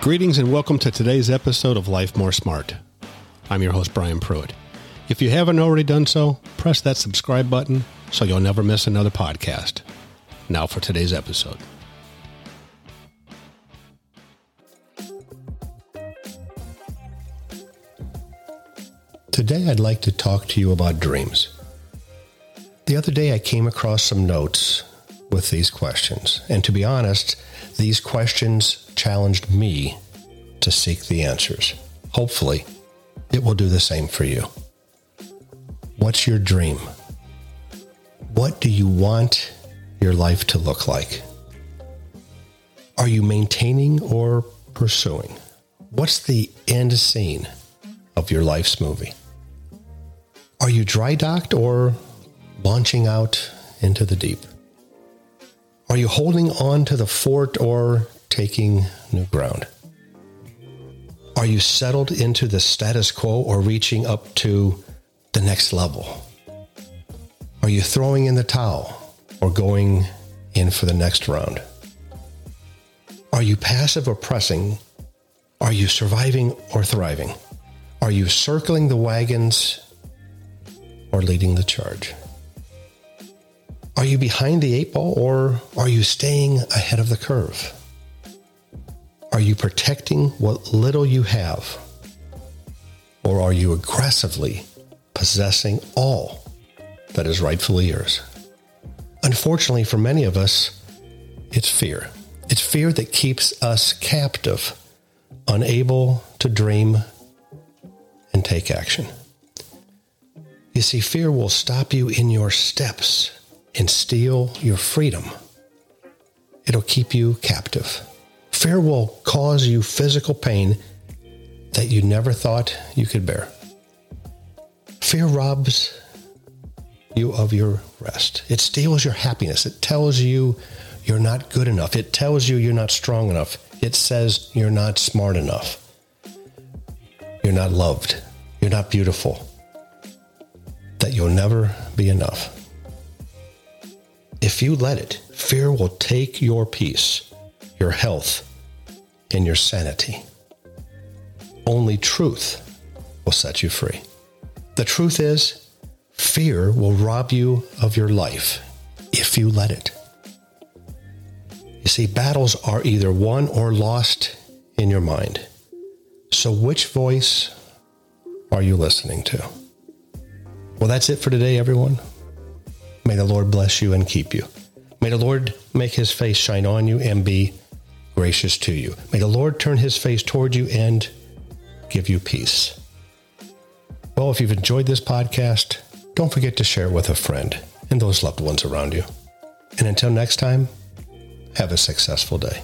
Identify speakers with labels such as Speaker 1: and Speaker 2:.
Speaker 1: Greetings and welcome to today's episode of Life More Smart. I'm your host, Brian Pruitt. If you haven't already done so, press that subscribe button so you'll never miss another podcast. Now for today's episode. Today, I'd like to talk to you about dreams. The other day, I came across some notes with these questions, and to be honest, these questions challenged me to seek the answers. Hopefully, it will do the same for you. What's your dream? What do you want your life to look like? Are you maintaining or pursuing? What's the end scene of your life's movie? Are you dry docked or launching out into the deep? Are you holding on to the fort or taking new ground? Are you settled into the status quo or reaching up to the next level? Are you throwing in the towel or going in for the next round? Are you passive or pressing? Are you surviving or thriving? Are you circling the wagons or leading the charge? Are you behind the eight ball or are you staying ahead of the curve? Are you protecting what little you have? Or are you aggressively possessing all that is rightfully yours? Unfortunately, for many of us, it's fear. It's fear that keeps us captive, unable to dream and take action. You see, fear will stop you in your steps and steal your freedom. It'll keep you captive. Fear will cause you physical pain that you never thought you could bear. Fear robs you of your rest. It steals your happiness. It tells you you're not good enough. It tells you you're not strong enough. It says you're not smart enough. You're not loved. You're not beautiful. That you'll never be enough. If you let it, fear will take your peace, your health, and your sanity. Only truth will set you free. The truth is, fear will rob you of your life if you let it. You see, battles are either won or lost in your mind. So, which voice are you listening to? Well, that's it for today, everyone. May the Lord bless you and keep you. May the Lord make his face shine on you and be gracious to you. May the Lord turn his face toward you and give you peace. Well, if you've enjoyed this podcast, don't forget to share it with a friend and those loved ones around you. And until next time, have a successful day.